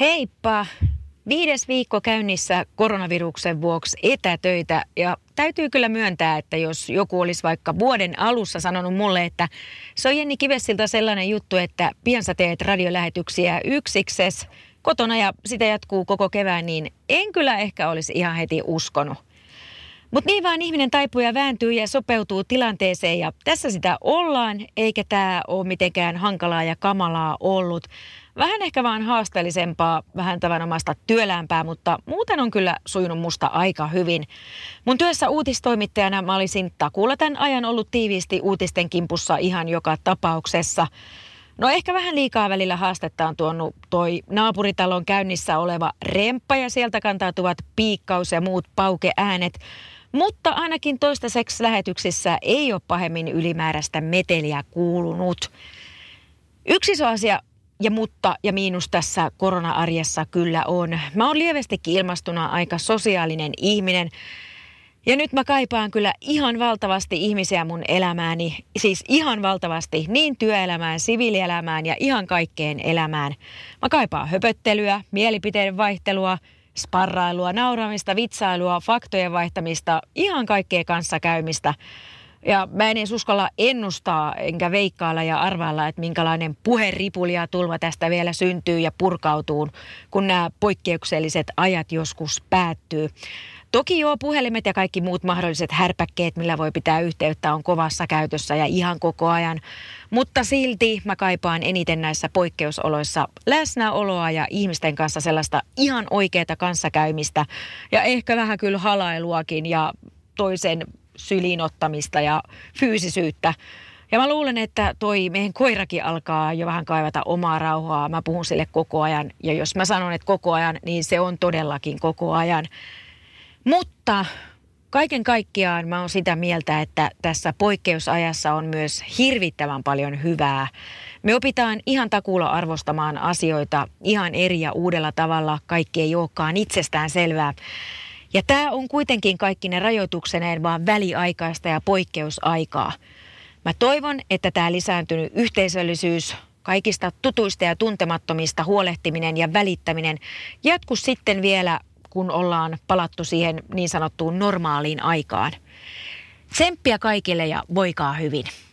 Heippa! Viides viikko käynnissä koronaviruksen vuoksi etätöitä ja täytyy kyllä myöntää, että jos joku olisi vaikka vuoden alussa sanonut mulle, että se on Jenni Kivessiltä sellainen juttu, että pian sä teet radiolähetyksiä yksikses kotona ja sitä jatkuu koko kevään, niin en kyllä ehkä olisi ihan heti uskonut. Mutta niin vaan ihminen taipuu ja vääntyy ja sopeutuu tilanteeseen ja tässä sitä ollaan, eikä tämä ole mitenkään hankalaa ja kamalaa ollut. Vähän ehkä vaan haasteellisempaa, vähän tavanomaista työlämpää, mutta muuten on kyllä sujunut musta aika hyvin. Mun työssä uutistoimittajana mä olisin takuulla tämän ajan ollut tiiviisti uutisten kimpussa ihan joka tapauksessa. No ehkä vähän liikaa välillä haastetta on tuonut toi naapuritalon käynnissä oleva remppa ja sieltä kantautuvat piikkaus ja muut paukeäänet. Mutta ainakin toistaiseksi lähetyksissä ei ole pahemmin ylimääräistä meteliä kuulunut. Yksi iso asia ja mutta ja miinus tässä korona-arjessa kyllä on. Mä oon lievästikin ilmastuna aika sosiaalinen ihminen. Ja nyt mä kaipaan kyllä ihan valtavasti ihmisiä mun elämääni, siis ihan valtavasti niin työelämään, siviilielämään ja ihan kaikkeen elämään. Mä kaipaan höpöttelyä, mielipiteen vaihtelua, sparrailua, nauramista, vitsailua, faktojen vaihtamista, ihan kaikkea kanssakäymistä. Ja mä en edes uskalla ennustaa enkä veikkailla ja arvailla, että minkälainen puheripuli ja tulva tästä vielä syntyy ja purkautuu, kun nämä poikkeukselliset ajat joskus päättyy. Toki joo, puhelimet ja kaikki muut mahdolliset härpäkkeet, millä voi pitää yhteyttä, on kovassa käytössä ja ihan koko ajan. Mutta silti mä kaipaan eniten näissä poikkeusoloissa läsnäoloa ja ihmisten kanssa sellaista ihan oikeaa kanssakäymistä. Ja ehkä vähän kyllä halailuakin ja toisen syliin ottamista ja fyysisyyttä. Ja mä luulen, että toi meidän koirakin alkaa jo vähän kaivata omaa rauhaa. Mä puhun sille koko ajan. Ja jos mä sanon, että koko ajan, niin se on todellakin koko ajan. Mutta kaiken kaikkiaan mä oon sitä mieltä, että tässä poikkeusajassa on myös hirvittävän paljon hyvää. Me opitaan ihan takuulla arvostamaan asioita ihan eri ja uudella tavalla. Kaikki ei olekaan itsestään selvää. Ja tämä on kuitenkin kaikki ne rajoitukseneen vaan väliaikaista ja poikkeusaikaa. Mä toivon, että tämä lisääntynyt yhteisöllisyys, kaikista tutuista ja tuntemattomista huolehtiminen ja välittäminen jatku sitten vielä, kun ollaan palattu siihen niin sanottuun normaaliin aikaan. Tsemppiä kaikille ja voikaa hyvin.